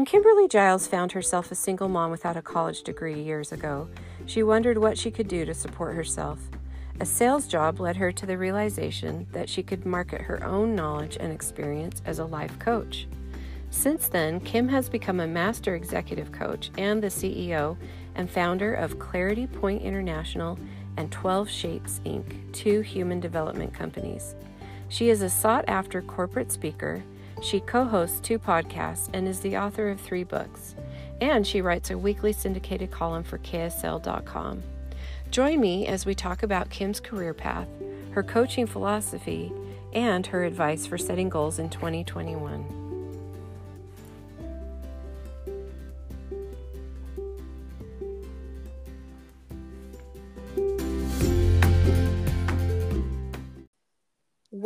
When Kimberly Giles found herself a single mom without a college degree years ago, she wondered what she could do to support herself. A sales job led her to the realization that she could market her own knowledge and experience as a life coach. Since then, Kim has become a master executive coach and the CEO and founder of Clarity Point International and 12 Shapes Inc., two human development companies. She is a sought after corporate speaker she co hosts two podcasts and is the author of three books. And she writes a weekly syndicated column for KSL.com. Join me as we talk about Kim's career path, her coaching philosophy, and her advice for setting goals in 2021.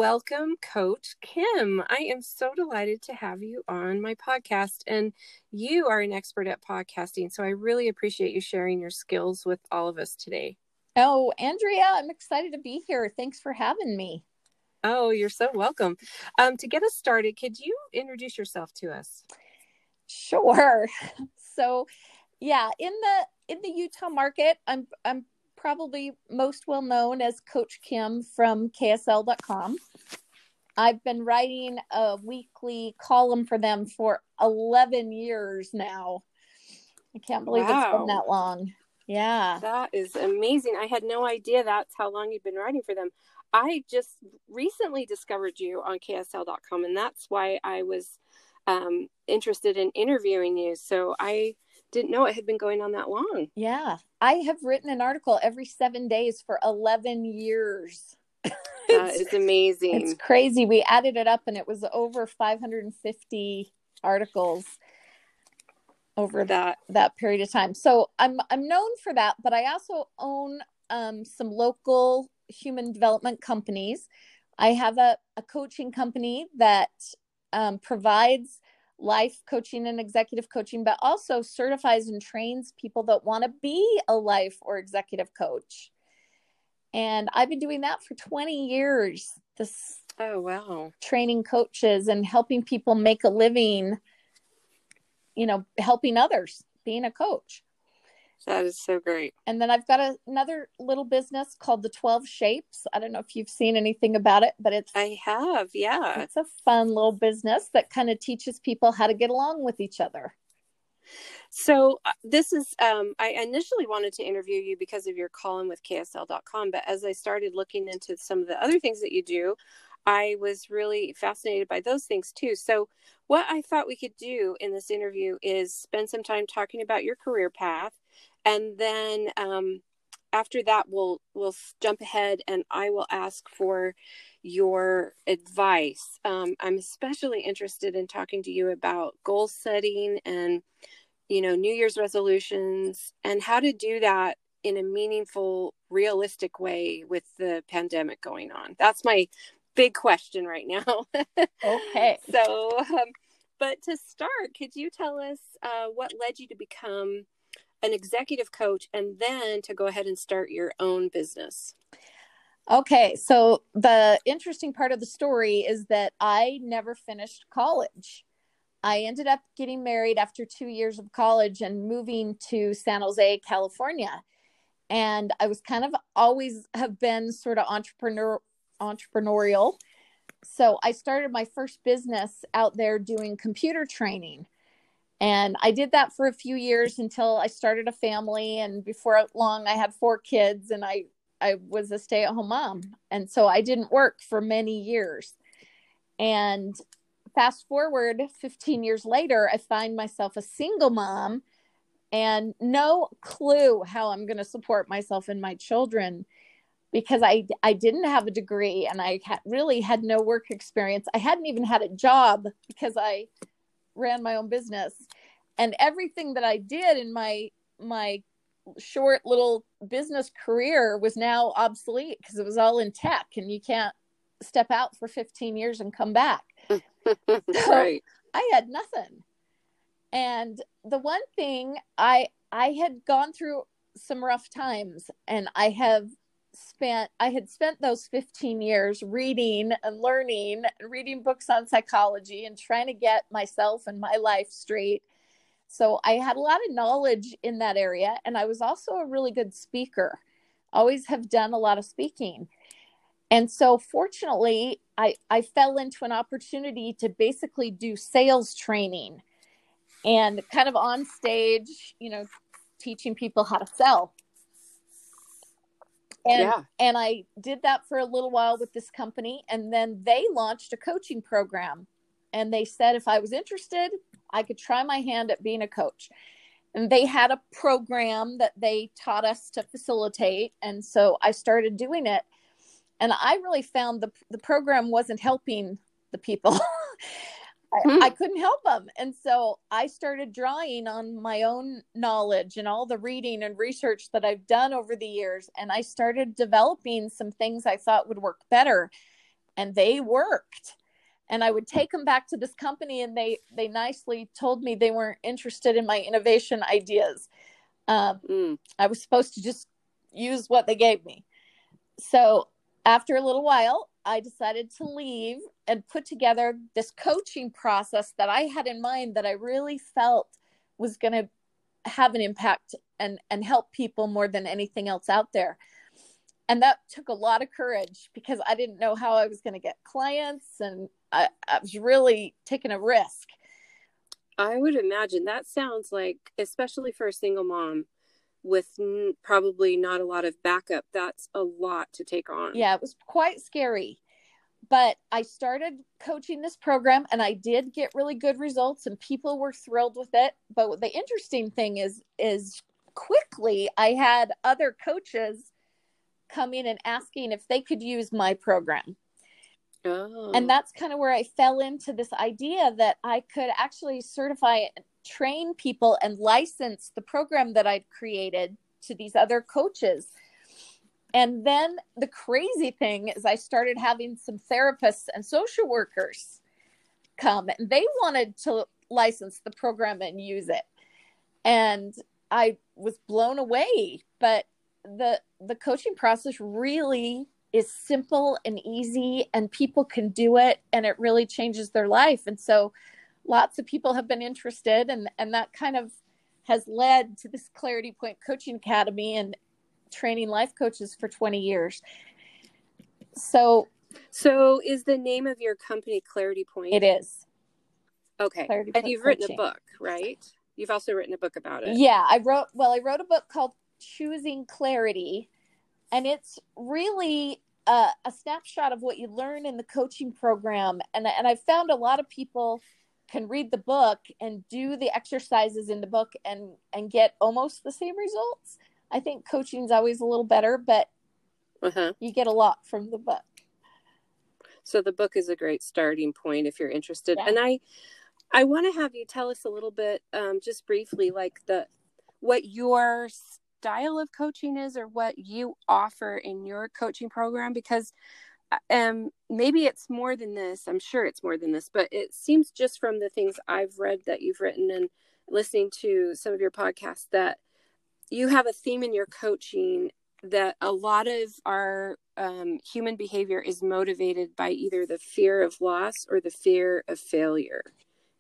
Welcome, Coach Kim. I am so delighted to have you on my podcast. And you are an expert at podcasting. So I really appreciate you sharing your skills with all of us today. Oh, Andrea, I'm excited to be here. Thanks for having me. Oh, you're so welcome. Um, to get us started, could you introduce yourself to us? Sure. So, yeah, in the in the Utah market, I'm I'm probably most well known as Coach Kim from KSL.com. I've been writing a weekly column for them for 11 years now. I can't believe wow. it's been that long. Yeah. That is amazing. I had no idea that's how long you've been writing for them. I just recently discovered you on KSL.com, and that's why I was um, interested in interviewing you. So I didn't know it had been going on that long. Yeah. I have written an article every seven days for 11 years. That is amazing. It's crazy. We added it up and it was over 550 articles over that that period of time. So I'm I'm known for that, but I also own um, some local human development companies. I have a, a coaching company that um, provides life coaching and executive coaching, but also certifies and trains people that want to be a life or executive coach. And I've been doing that for 20 years. This oh wow. Training coaches and helping people make a living, you know, helping others, being a coach. That is so great. And then I've got a, another little business called the 12 Shapes. I don't know if you've seen anything about it, but it's I have, yeah. It's a fun little business that kind of teaches people how to get along with each other. So uh, this is um, I initially wanted to interview you because of your column with KSL.com, but as I started looking into some of the other things that you do, I was really fascinated by those things too. So what I thought we could do in this interview is spend some time talking about your career path and then um, after that we'll we'll jump ahead and i will ask for your advice. Um, i'm especially interested in talking to you about goal setting and you know new year's resolutions and how to do that in a meaningful realistic way with the pandemic going on. That's my big question right now. Okay. So um, but to start could you tell us uh, what led you to become an executive coach and then to go ahead and start your own business? Okay, so the interesting part of the story is that I never finished college. I ended up getting married after two years of college and moving to San Jose, California. And I was kind of always have been sort of entrepreneur entrepreneurial. So I started my first business out there doing computer training. And I did that for a few years until I started a family. And before long, I had four kids and I, I was a stay at home mom. And so I didn't work for many years. And fast forward 15 years later, I find myself a single mom and no clue how I'm going to support myself and my children because I I didn't have a degree and I really had no work experience. I hadn't even had a job because I ran my own business. And everything that i did in my my short little business career was now obsolete because it was all in tech and you can't step out for 15 years and come back. So right. I had nothing. And the one thing i i had gone through some rough times and i have spent i had spent those 15 years reading and learning reading books on psychology and trying to get myself and my life straight So I had a lot of knowledge in that area. And I was also a really good speaker, always have done a lot of speaking. And so fortunately, I, I fell into an opportunity to basically do sales training and kind of on stage, you know, teaching people how to sell. And yeah. and I did that for a little while with this company and then they launched a coaching program and they said if I was interested, I could try my hand at being a coach. And they had a program that they taught us to facilitate. And so I started doing it. And I really found the, the program wasn't helping the people. I, hmm. I, couldn't help them. And so I started drawing on my own knowledge and all the reading and research that I've done over the years. And I started developing some things I thought would work better. And they worked and i would take them back to this company and they they nicely told me they weren't interested in my innovation ideas um, mm. i was supposed to just use what they gave me so after a little while i decided to leave and put together this coaching process that i had in mind that i really felt was going to have an impact and and help people more than anything else out there and that took a lot of courage because I didn't know how I was going to get clients and I, I was really taking a risk. I would imagine that sounds like, especially for a single mom with n- probably not a lot of backup, that's a lot to take on. Yeah, it was quite scary. But I started coaching this program and I did get really good results and people were thrilled with it. But the interesting thing is is quickly I had other coaches coming and asking if they could use my program. Oh. And that's kind of where I fell into this idea that I could actually certify, train people, and license the program that I'd created to these other coaches. And then the crazy thing is, I started having some therapists and social workers come, and they wanted to license the program and use it. And I was blown away. But the the coaching process really is simple and easy and people can do it and it really changes their life and so lots of people have been interested and and that kind of has led to this clarity point coaching academy and training life coaches for 20 years. So so is the name of your company clarity point? It is. Okay. Clarity and you've coaching. written a book right? You've also written a book about it. Yeah i wrote well i wrote a book called choosing clarity. And it's really a, a, snapshot of what you learn in the coaching program. And, and i found a lot of people can read the book and do the exercises in the book and and get almost the same results i think coaching is always a little better but uh-huh. you get a lot from the book so the book is a great starting point if you're interested yeah. and i i want to have you tell us a little bit um, just briefly like the what your style of coaching is or what you offer in your coaching program because uh, um maybe it's more than this i'm sure it's more than this but it seems just from the things i've read that you've written and listening to some of your podcasts that you have a theme in your coaching that a lot of our um, human behavior is motivated by either the fear of loss or the fear of failure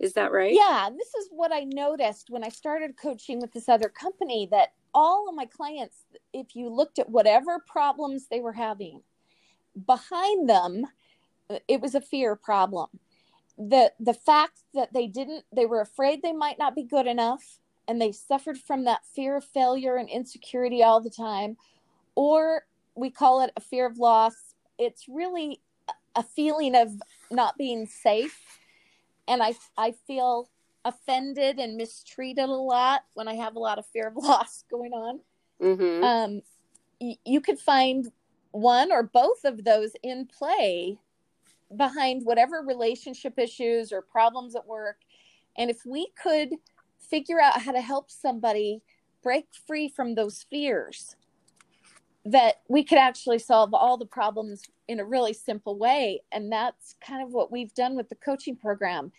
is that right yeah this is what i noticed when i started coaching with this other company that all of my clients, if you looked at whatever problems they were having, behind them, it was a fear problem. The the fact that they didn't they were afraid they might not be good enough and they suffered from that fear of failure and insecurity all the time or we call it a fear of loss. It's really a feeling of not being safe and I I feel offended and mistreated a lot when I have a lot of fear of loss going on. Mm-hmm. Um, y- you could find one or both of those in play behind whatever relationship issues or problems at work. And if we could figure out how to help somebody break free from those fears, that we could actually solve all the problems in a really simple way. And that's kind of what we've done with the coaching program.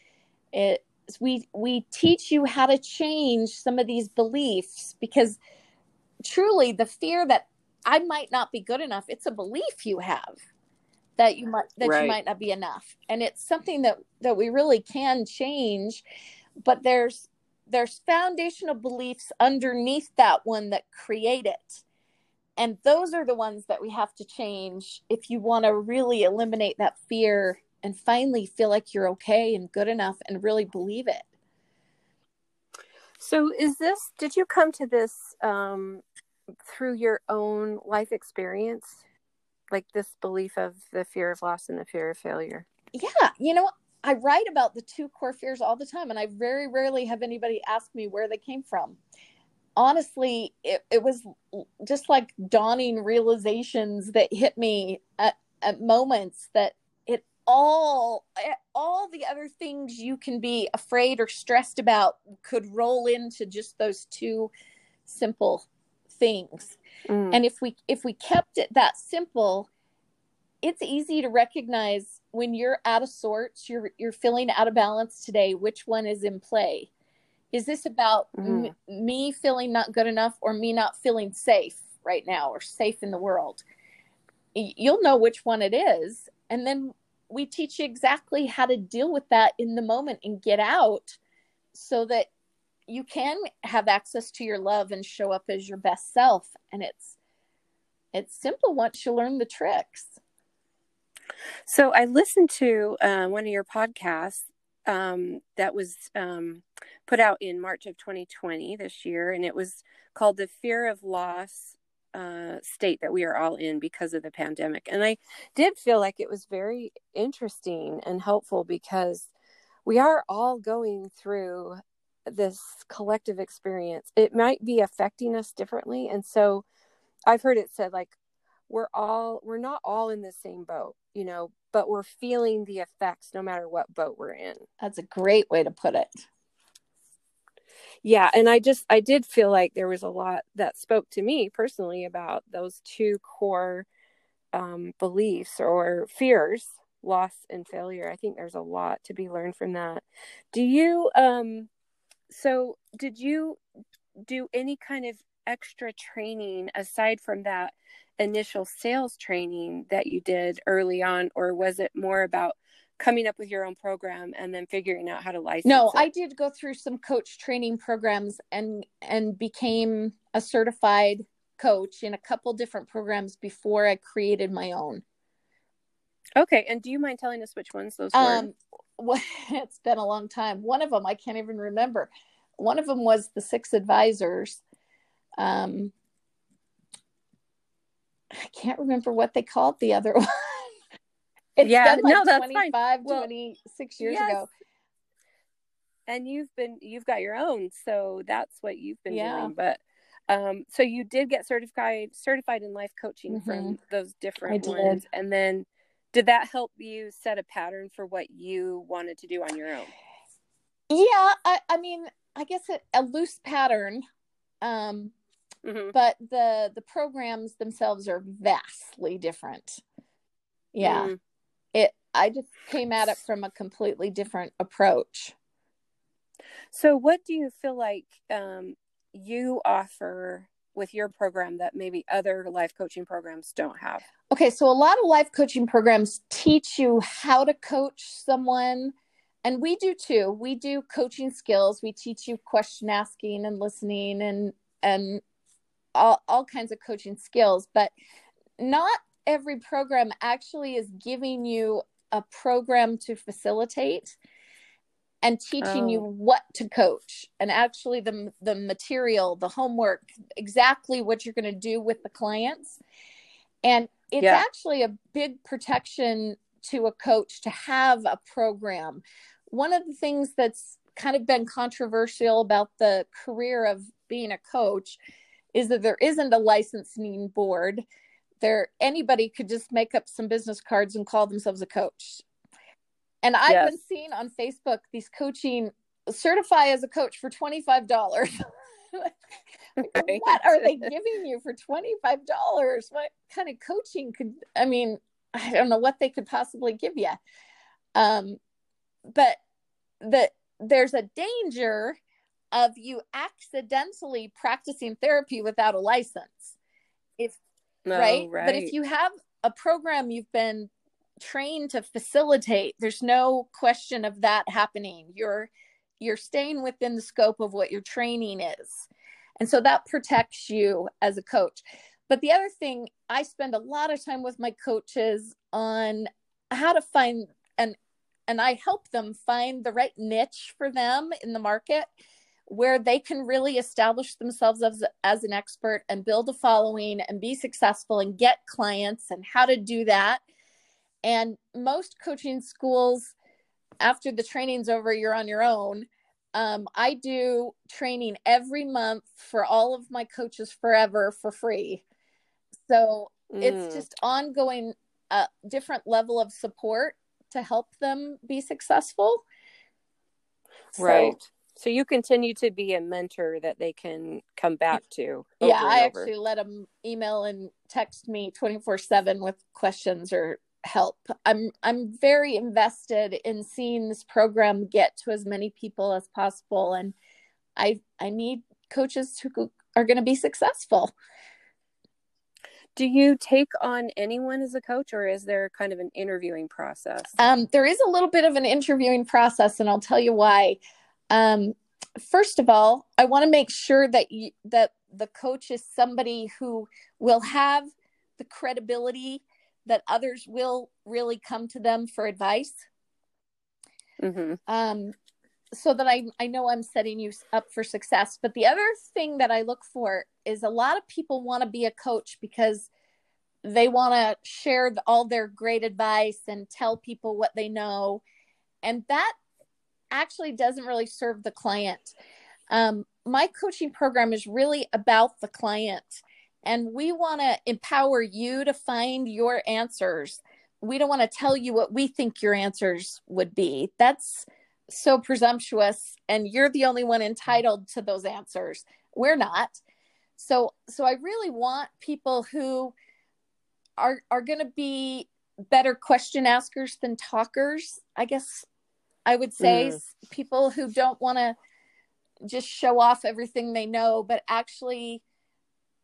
It we we teach you how to change some of these beliefs because truly the fear that I might not be good enough, it's a belief you have that you might that right. you might not be enough. And it's something that that we really can change, but there's there's foundational beliefs underneath that one that create it. And those are the ones that we have to change if you want to really eliminate that fear and finally feel like you're okay and good enough and really believe it. So is this did you come to this um, through your own life experience? Like this belief of the fear of loss and the fear of failure? Yeah you know I write about the two core fears all the time, and I very rarely have anybody ask me where they came from. Honestly, it, it was just like dawning realizations that hit me at, at moments that it all all the other things you can be afraid or stressed about could roll into just those two simple things. Mm. And if we if we kept it that simple, it's easy to recognize when you're out of sorts, you're you're feeling out of balance today, which one is in play? Is this about mm. m- me feeling not good enough or me not feeling safe right now or safe in the world? You'll know which one it is, and then we teach you exactly how to deal with that in the moment and get out so that you can have access to your love and show up as your best self and it's it's simple once you learn the tricks so I listened to uh, one of your podcasts um, that was um, put out in March of 2020 this year, and it was called "The Fear of Loss." Uh, state that we are all in because of the pandemic. And I did feel like it was very interesting and helpful because we are all going through this collective experience. It might be affecting us differently. And so I've heard it said like we're all we're not all in the same boat you know but we're feeling the effects no matter what boat we're in. That's a great way to put it. Yeah and i just i did feel like there was a lot that spoke to me personally about those two core um, beliefs or fears loss and failure. I think there's a lot to be learned from that. Do you um so did you do any kind of extra training aside from that initial sales training that you did early on, or was it more about coming up with your own program and then figuring out how to license? No, it? I did go through some coach training programs and and became a certified coach in a couple different programs before I created my own. Okay, and do you mind telling us which ones those were? Um, well, it's been a long time. One of them I can't even remember. One of them was the Six Advisors. Um, I can't remember what they called the other one. it's yeah, been like no, that's 25, fine. Well, 26 years yes. ago. And you've been you've got your own, so that's what you've been yeah. doing. But um, so you did get certified certified in life coaching mm-hmm. from those different ones, and then did that help you set a pattern for what you wanted to do on your own? Yeah, I, I mean, I guess it, a loose pattern. Um, mm-hmm. but the the programs themselves are vastly different. Yeah. Mm. it i just came at it from a completely different approach. So what do you feel like um, you offer with your program that maybe other life coaching programs don't have? Okay so a lot of life coaching programs teach you how to coach someone and we do too. We do coaching skills. We teach you question asking and listening and and all, all kinds of coaching skills, but not every program actually is giving you a program to facilitate and teaching oh. you what to coach and actually the the material the homework exactly what you're going to do with the clients and it's yeah. actually a big protection to a coach to have a program one of the things that's kind of been controversial about the career of being a coach is that there isn't a licensing board. There anybody could just make up some business cards and call themselves a coach. And i've yes. been seeing on facebook these coaching certify as a coach for $25 what are they giving you for $25 what kind of coaching could i mean i don't know what they could possibly give you um but that there's a danger of you accidentally practicing therapy without a license. If no, right? right, but if you have a program you've been trained to facilitate, there's no question of that happening. You're you're staying within the scope of what your training is. And so that protects you as a coach. But the other thing, I spend a lot of time with my coaches on how to find and and I help them find the right niche for them in the market where they can really establish themselves as, as an expert and build a following and be successful and get clients and how to do that. And most coaching schools, after the training's over, you're on your own. Um, I do training every month for all of my coaches forever for free. So mm. it's just ongoing, uh, different level of support to help them be successful. Right. So, so you continue to be a mentor that they can come back to. Yeah, I actually let them email and text me 24/7 with questions or help. I'm I'm very invested in seeing this program get to as many people as possible and I I need coaches who are going to be successful. Do you take on anyone as a coach or is there kind of an interviewing process? Um, there is a little bit of an interviewing process and I'll tell you why. Um, first of all, I want to make sure that you, that the coach is somebody who will have the credibility that others will really come to them for advice. Mm-hmm. Um, so that I, I know I'm setting you up for success. But the other thing that I look for is a lot of people want to be a coach because they want to share all their great advice and tell people what they know. And that actually doesn't really serve the client. Um, my coaching program is really about the client, and we want to empower you to find your answers. We don't want to tell you what we think your answers would be. That's so presumptuous, and you're the only one entitled to those answers. We're not. So, so I really want people who are are going to be better question askers than talkers. I guess I would say mm. people who don't want to just show off everything they know, but actually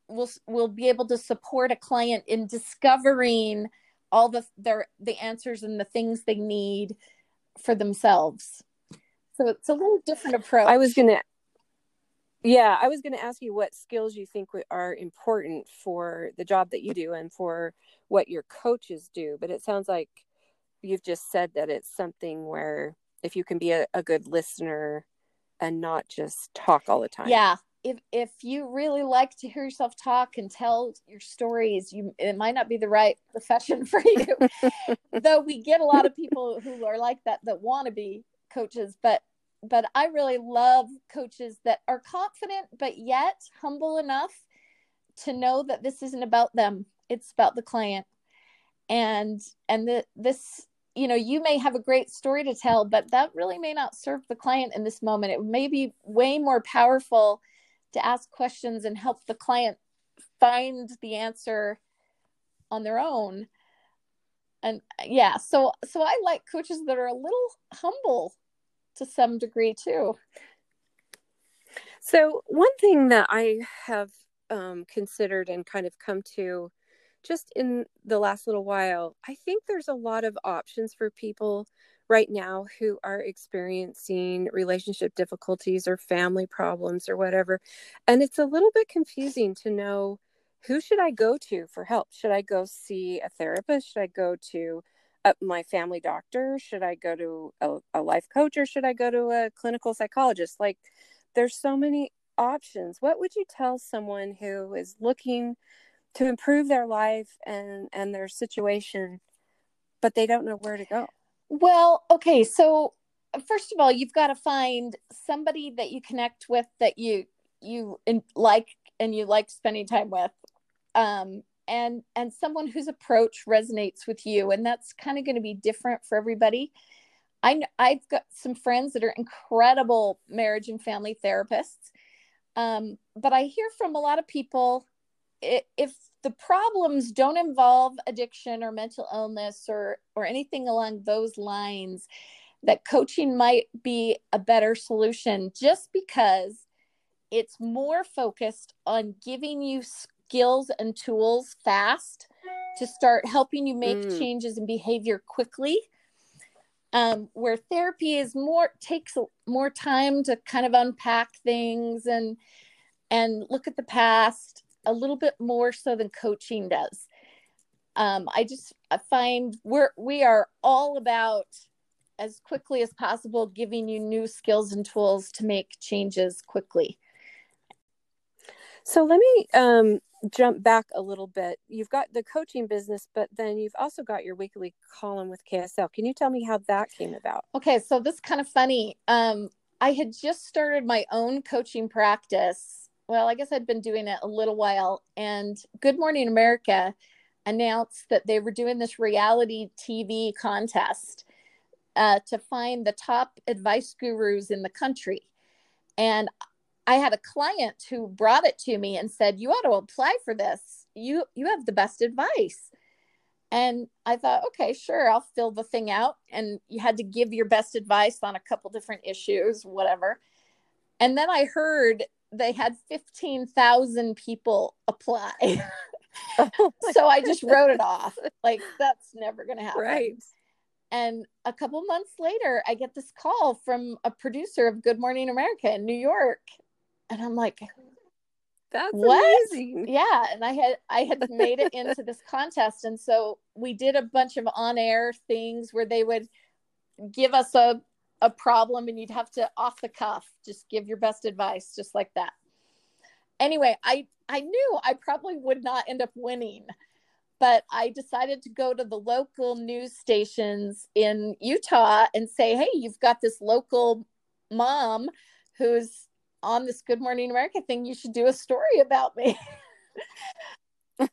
will will be able to support a client in discovering all the their the answers and the things they need for themselves. So it's a little different approach. I was gonna yeah, I was going to ask you what skills you think are important for the job that you do and for what your coaches do. But it sounds like you've just said that it's something where if you can be a, a good listener and not just talk all the time. Yeah. If if you really like to hear yourself talk and tell your stories, you it might not be the right profession for you. Though we get a lot of people who are like that that want to be coaches, but but I really love coaches that are confident but yet humble enough to know that this isn't about them. It's about the client. And and the this you know you may have a great story to tell but that really may not serve the client in this moment. It may be way more powerful to ask questions and help the client find the answer on their own. And yeah so so i like coaches that are a little humble to some degree too. So one thing that i have um, considered and kind of come to just in the last little while, I think there's a lot of options for people right now who are experiencing relationship difficulties or family problems or whatever. And it's a little bit confusing to know who should I go to for help? Should I go see a therapist? Should I go to uh, my family doctor? Should I go to a, a life coach or should I go to a clinical psychologist? Like there's so many options. What would you tell someone who is looking to improve their life and and their situation but they don't know where to go. Well okay so first of all you've got to find somebody that you connect with that you you in, like and you like spending time with um and and someone whose approach resonates with you and that's kind of going to be different for everybody. I i've got some friends that are incredible marriage and family therapists um, but i hear from a lot of people if the problems don't involve addiction or mental illness or or anything along those lines that coaching might be a better solution just because it's more focused on giving you skills and tools fast to start helping you make mm. changes in behavior quickly um, where therapy is more takes more time to kind of unpack things and and look at the past a little bit more so than coaching does um, i just I find we're we are all about as quickly as possible giving you new skills and tools to make changes quickly so let me um, jump back a little bit. You've got the coaching business, but then you've also got your weekly column with KSL. Can you tell me how that came about? Okay, so this is kind of funny. Um, I had just started my own coaching practice. Well, I guess I'd been doing it a little while, and Good Morning America announced that they were doing this reality TV contest uh, to find the top advice gurus in the country. And I had a client who brought it to me and said, "You ought to apply for this. You you have the best advice." And I thought, okay, sure, I'll fill the thing out. And you had to give your best advice on a couple different issues, whatever. And then I heard they had 15,000 people apply. oh so I just wrote it off. Like, that's never going to happen. Right. And a couple months later, I get this call from a producer of Good Morning America in New York and i'm like that's what? amazing yeah and i had i had made it into this contest and so we did a bunch of on-air things where they would give us a a problem and you'd have to off the cuff just give your best advice just like that anyway i i knew i probably would not end up winning but i decided to go to the local news stations in utah and say hey you've got this local mom who's on this Good Morning America thing, you should do a story about me.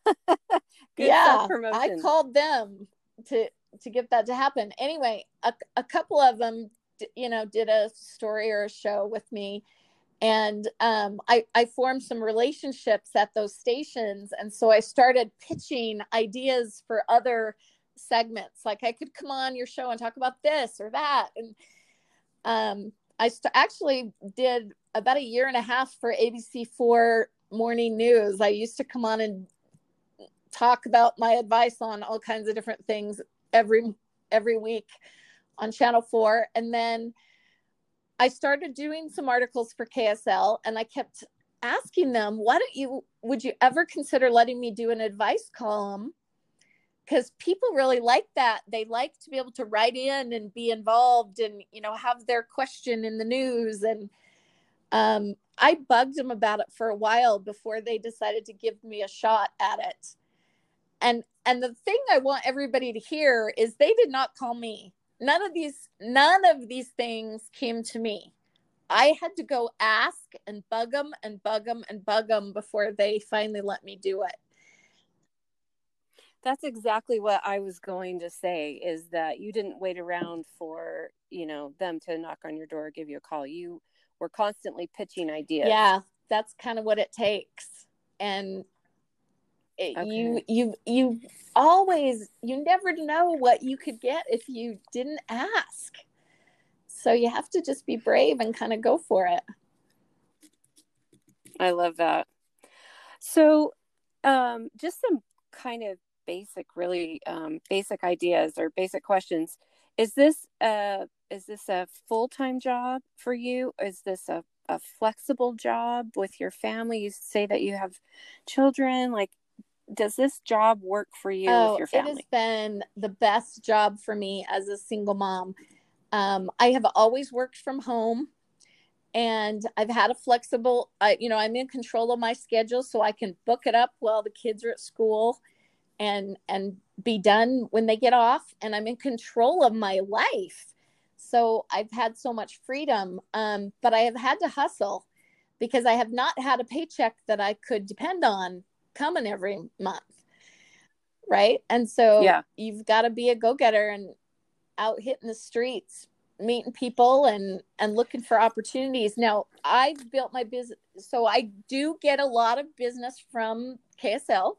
yeah, I called them to to get that to happen. Anyway, a, a couple of them, you know, did a story or a show with me, and um, I I formed some relationships at those stations, and so I started pitching ideas for other segments. Like I could come on your show and talk about this or that, and um, I st- actually did about a year and a half for ABC4 morning news. I used to come on and talk about my advice on all kinds of different things every every week on Channel 4 and then I started doing some articles for KSL and I kept asking them, why don't you would you ever consider letting me do an advice column? Because people really like that. They like to be able to write in and be involved and you know have their question in the news and um, I bugged them about it for a while before they decided to give me a shot at it. And and the thing I want everybody to hear is they did not call me. None of these none of these things came to me. I had to go ask and bug them and bug them and bug them before they finally let me do it. That's exactly what I was going to say is that you didn't wait around for, you know, them to knock on your door, give you a call. You we're constantly pitching ideas yeah that's kind of what it takes and it, okay. you you you always you never know what you could get if you didn't ask. So you have to just be brave and kind of go for it. I love that. So um just some kind of basic really um, basic ideas or basic questions. Is this a is this a full-time job for you? Is this a, a flexible job with your family? You say that you have children like does this job work for you oh, with your family? It has been the best job for me as a single mom. Um, I have always worked from home and I've had a flexible, uh, you know, I'm in control of my schedule so I can book it up while the kids are at school and, and be done when they get off. And I'm in control of my life so I've had so much freedom, um, but I have had to hustle because I have not had a paycheck that I could depend on coming every month. Right. And so yeah. you've got to be a go getter and out hitting the streets, meeting people and, and looking for opportunities. Now, I've built my business. So I do get a lot of business from KSL.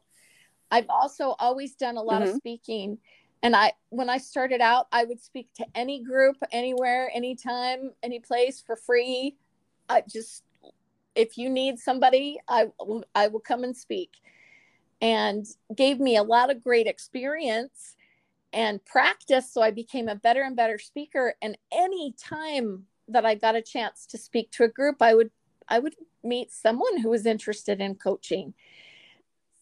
I've also always done a lot mm-hmm. of speaking and i when i started out i would speak to any group anywhere anytime any place for free i just if you need somebody i will i will come and speak and gave me a lot of great experience and practice so i became a better and better speaker and any time that i got a chance to speak to a group i would i would meet someone who was interested in coaching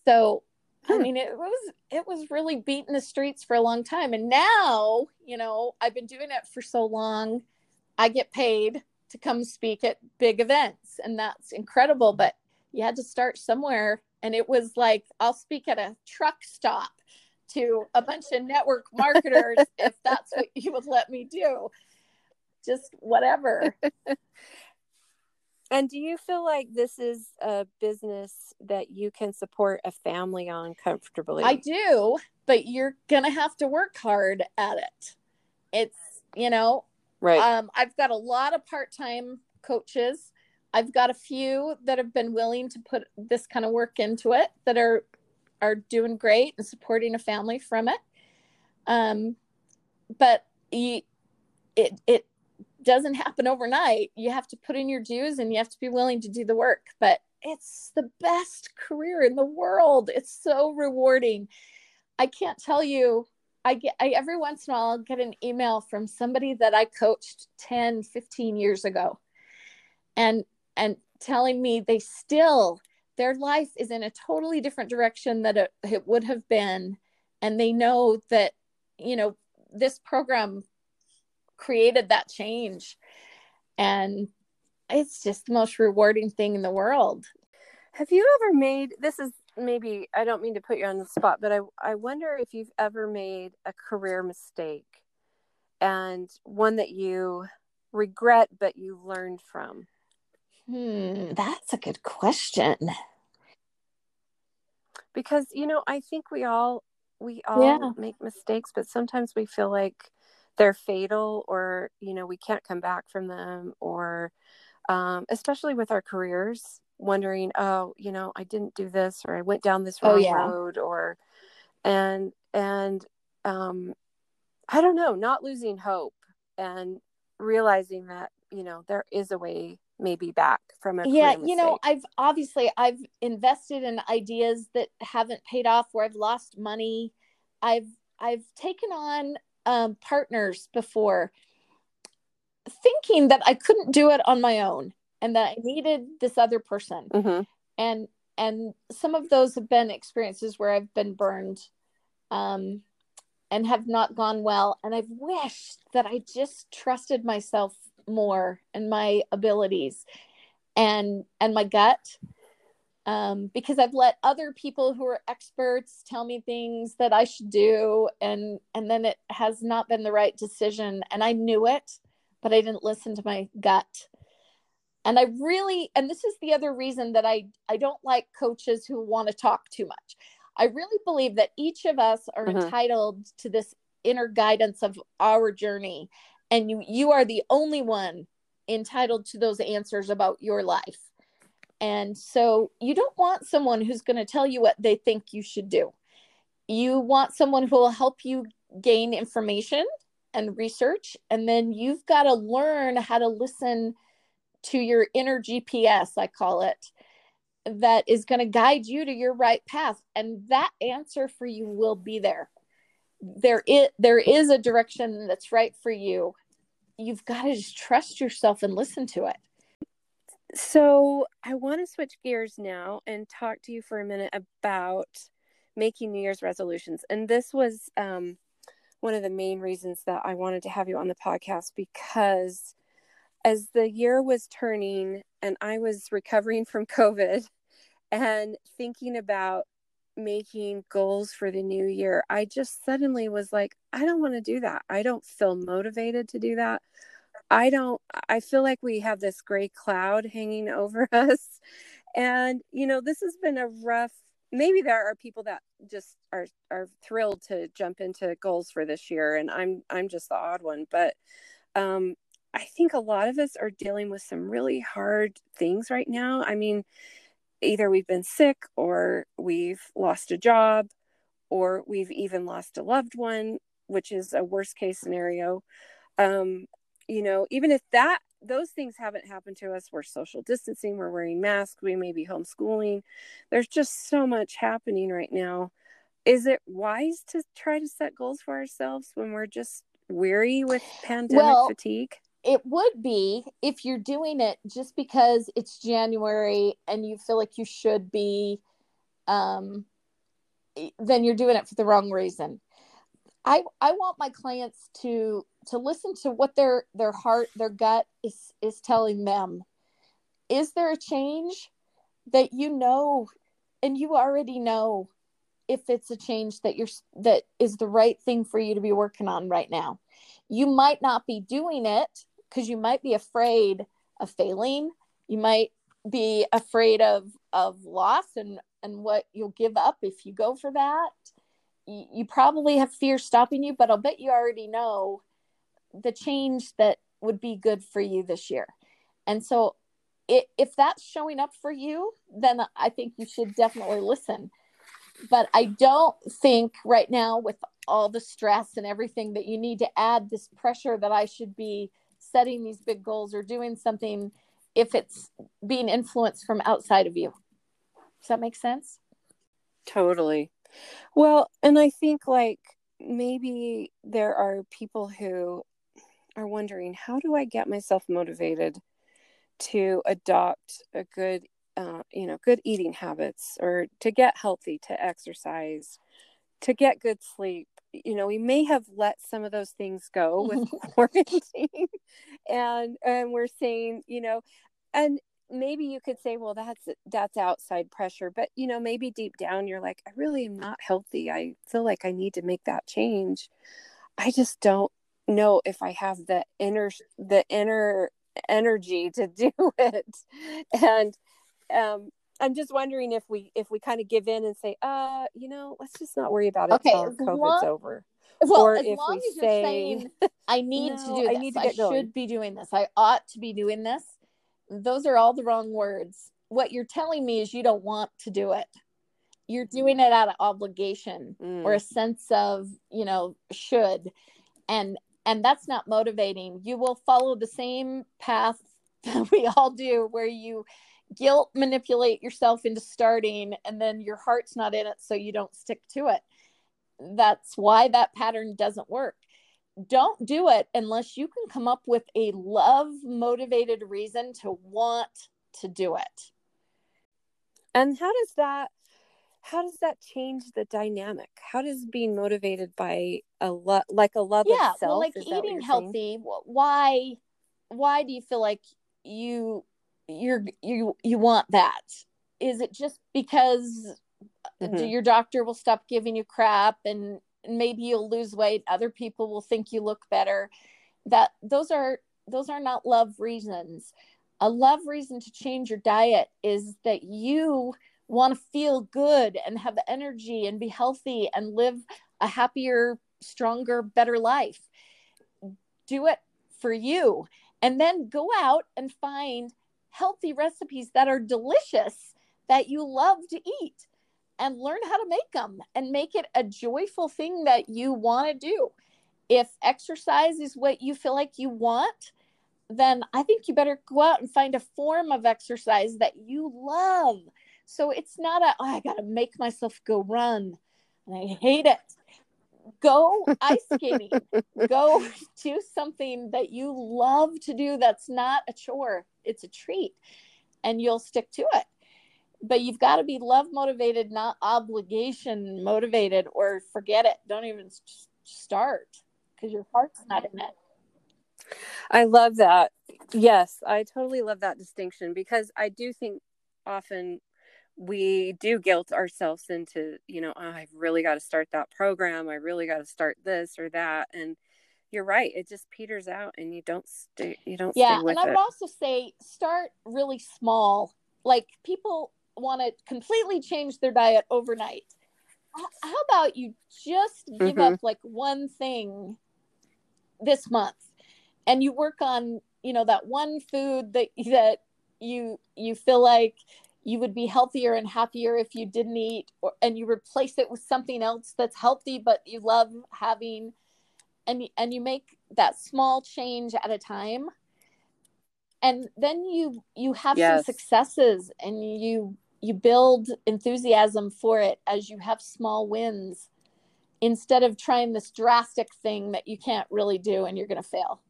so I hmm. mean, it was it was really beating the streets for a long time, and now you know I've been doing it for so long. I get paid to come speak at big events, and that's incredible. But you had to start somewhere, and it was like I'll speak at a truck stop to a bunch of network marketers if that's what you would let me do. Just whatever. And do you feel like this is a business that you can support a family on comfortably? I do, but you're going to have to work hard at it. It's, you know, right. Um, I've got a lot of part time coaches. I've got a few that have been willing to put this kind of work into it that are are doing great and supporting a family from it. Um, but you, it it doesn't happen overnight. You have to put in your dues and you have to be willing to do the work. But it's the best career in the world. It's so rewarding. I can't tell you. I get I, every once in a while I'll get an email from somebody that I coached 10, 15 years ago. And and telling me they still their life is in a totally different direction that it, it would have been. And they know that you know this program created that change. And it's just the most rewarding thing in the world. Have you ever made this is maybe i don't mean to put you on the spot but i, I wonder if you've ever made a career mistake and one that you regret but you learned from hmm that's a good question because you know i think we all we all yeah. make mistakes but sometimes we feel like they're fatal or you know we can't come back from them or um, especially with our careers wondering oh you know i didn't do this or i went down this oh, wrong oh, yeah. road or and and um i don't know not losing hope and realizing that you know there is a way maybe back from a yeah you know i've obviously i've invested in ideas that haven't paid off where i've lost money i've i've taken on um, partners before thinking that I couldn't do it on my own and that I needed this other person. Mm-hmm. And and some of those have been experiences where I've been burned um, and have not gone well. And I've wished that I just trusted myself more and my abilities and and my gut um, because I've let other people who are experts tell me things that I should do, and and then it has not been the right decision, and I knew it, but I didn't listen to my gut. And I really, and this is the other reason that I I don't like coaches who want to talk too much. I really believe that each of us are mm-hmm. entitled to this inner guidance of our journey, and you you are the only one entitled to those answers about your life and so you don't want someone who's going to tell you what they think you should do. You want someone who will help you gain information and research. And then you've got to learn how to listen to your inner GPS, I call it, that is going to guide you to your right path. And that answer for you will be there. There is, there is a direction that's right for you. You've got to just trust yourself and listen to it. So I want to switch gears now and talk to you for a minute about making New Year's resolutions. And this was um, one of the main reasons that I wanted to have you on the podcast because as the year was turning and I was recovering from COVID and thinking about making goals for the new year, I just suddenly was like, I don't want to do that. I don't feel motivated to do that. I don't, I feel like we have this gray cloud hanging over us. And, you know, this has been a rough, maybe there are people that just are, are thrilled to jump into goals for this year. And I'm, I'm just the odd one. But, um, I think a lot of us are dealing with some really hard things right now. I mean, either we've been sick or we've lost a job or we've even lost a loved one, which is a worst case scenario. Um, you know, even if that those things haven't happened to us, we're social distancing, we're wearing masks, we may be homeschooling. There's just so much happening right now. is it wise to try to set goals for ourselves when we're just weary with pandemic well, fatigue? It would be if you're doing it just because it's January and you feel like you should be, um, then you're doing it for the wrong reason. I I want my clients to to listen to what their their heart, their gut is is telling them. Is there a change that you know and you already know if it's a change that you're that is the right thing for you to be working on right now you might not be doing it because you might be afraid of failing. You might be afraid of of loss and and what you'll give up if you go for that. You, you probably have fear stopping you but i'll bet you already know the change that would be good for you this year. And so it, if that's showing up for you then i think you should definitely listen but I don't think right now with all the stress and everything that you need to add this pressure that I should be setting these big goals or doing something if it's being influenced from outside of you. Does that make sense? Totally. Well, and I think like maybe there are people who are wondering how do I get myself motivated to adopt a good uh, you know good eating habits or to get healthy to exercise to get good sleep. You know we may have let some of those things go with quarantine and and we're saying you know and maybe you could say well that's that's outside pressure but you know maybe deep down you're like i really am not healthy. I feel like i need to make that change. I just don't know if i have the inner the inner energy to do it. And um, I'm just wondering if we if we kind of give in and say, uh, you know, let's just not worry about it okay, until COVID's long, over. Well, or as if long we as say, saying, I need no, to do this, I, need to I should be doing this, I ought to be doing this. Those are all the wrong words. What you're telling me is you don't want to do it. You're doing it out of obligation mm. or a sense of, you know, should. And and that's not motivating. You will follow the same path that we all do where you guilt manipulate yourself into starting and then your heart's not in it so you don't stick to it. That's why that pattern doesn't work. Don't do it unless you can come up with a love motivated reason to want to do it. And how does that how does that change the dynamic? How does being motivated by a love like a love yeah, well, like eating healthy saying? why why do you feel like you you're you you want that. Is it just because mm-hmm. your doctor will stop giving you crap and maybe you'll lose weight other people will think you look better? That those are those are not love reasons. A love reason to change your diet is that you want to feel good and have energy and be healthy and live a happier stronger better life. Do it for you and then go out and find healthy recipes that are delicious that you love to eat and learn how to make them and make it a joyful thing that you want to do. If exercise is what you feel like you want, then I think you better go out and find a form of exercise that you love. So it's not a, oh, I got to make myself go run. And I hate it go ice skating. Go do something that you love to do that's not a chore. It's a treat and you'll stick to it. But you've got to be love motivated not obligation motivated or forget it. Don't even start because your heart's not in it. I love that. Yes i totally love that distinction because i do think often we do guilt ourselves into you know oh, i've really got to start that program i really got to start this or that and you're right it just peters out and you don't stay you don't yeah and i would it. also say start really small like people want to completely change their diet overnight how about you just give mm-hmm. up like one thing this month and you work on you know that one food that that you you feel like you would be healthier and happier if you didn't eat or, and you replace it with something else that's healthy but you love having and and you make that small change at a time and then you you have yes. some successes and you you build enthusiasm for it as you have small wins instead of trying this drastic thing that you can't really do and you're going to fail.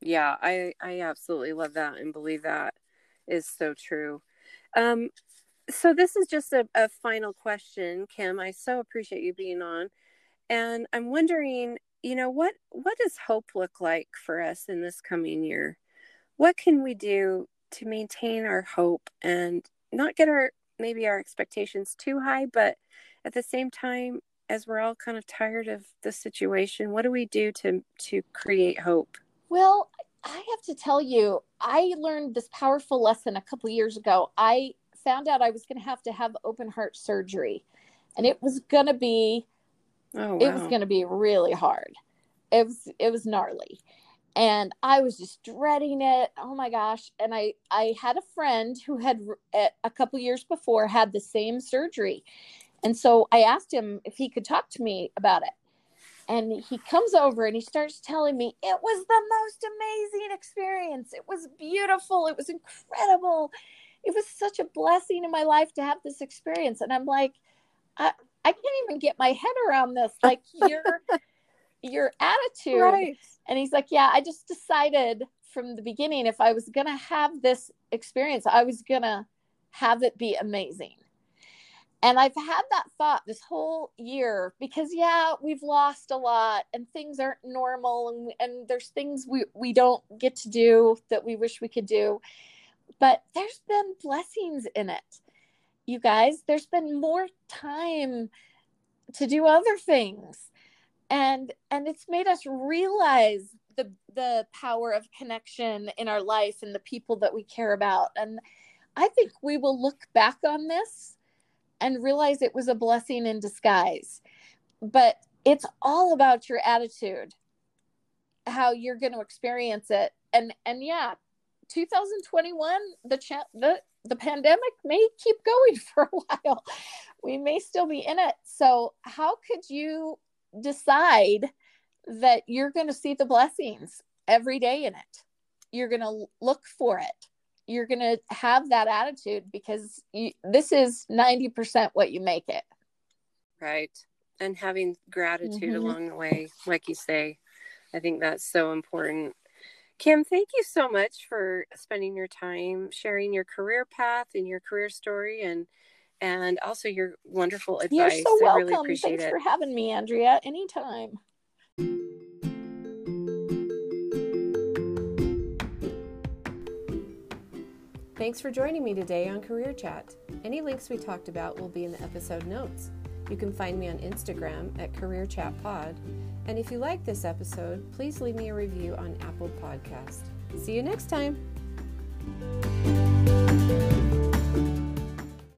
Yeah, I I absolutely love that and believe that is so true. Um, so this is just a, a final question, Kim. I so appreciate you being on, and I'm wondering, you know, what what does hope look like for us in this coming year? What can we do to maintain our hope and not get our maybe our expectations too high, but at the same time, as we're all kind of tired of the situation, what do we do to to create hope? Well, I have to tell you, I learned this powerful lesson a couple years ago. I found out I was going to have to have open heart surgery, and it was going to be, oh, wow. it was going to be really hard. It was it was gnarly, and I was just dreading it. Oh my gosh! And I I had a friend who had eh, a couple years before had the same surgery, and so I asked him if he could talk to me about it. And he comes over and he starts telling me it was the most amazing experience. It was beautiful. It was incredible. It was such a blessing in my life to have this experience. And I'm like, I, I can't even get my head around this. Like your your attitude. Right. And he's like, Yeah, I just decided from the beginning if I was gonna have this experience, I was gonna have it be amazing. And I've had that thought this whole year because yeah, we've lost a lot and things aren't normal and and there's things we we don't get to do that we wish we could do. But there's been blessings in it. You guys, there's been more time to do other things. And and it's made us realize the the power of connection in our life and the people that we care about. And I think we will look back on this and realize it was a blessing in disguise. But it's all about your attitude, how you're going to experience it. And and yeah, 2021 the cha- the the pandemic may keep going for a while. We may still be in it. So how could you decide that you're going to see the blessings every day in it? You're going to look for it you're going to have that attitude because you, this is 90% what you make it. Right. And having gratitude mm-hmm. along the way, like you say, I think that's so important. Kim, thank you so much for spending your time sharing your career path and your career story and and also your wonderful advice. You're so welcome. Really Thanks it. for having me, Andrea. Anytime. Thanks for joining me today on Career Chat. Any links we talked about will be in the episode notes. You can find me on Instagram at Career Chat Pod. And if you like this episode, please leave me a review on Apple Podcast. See you next time.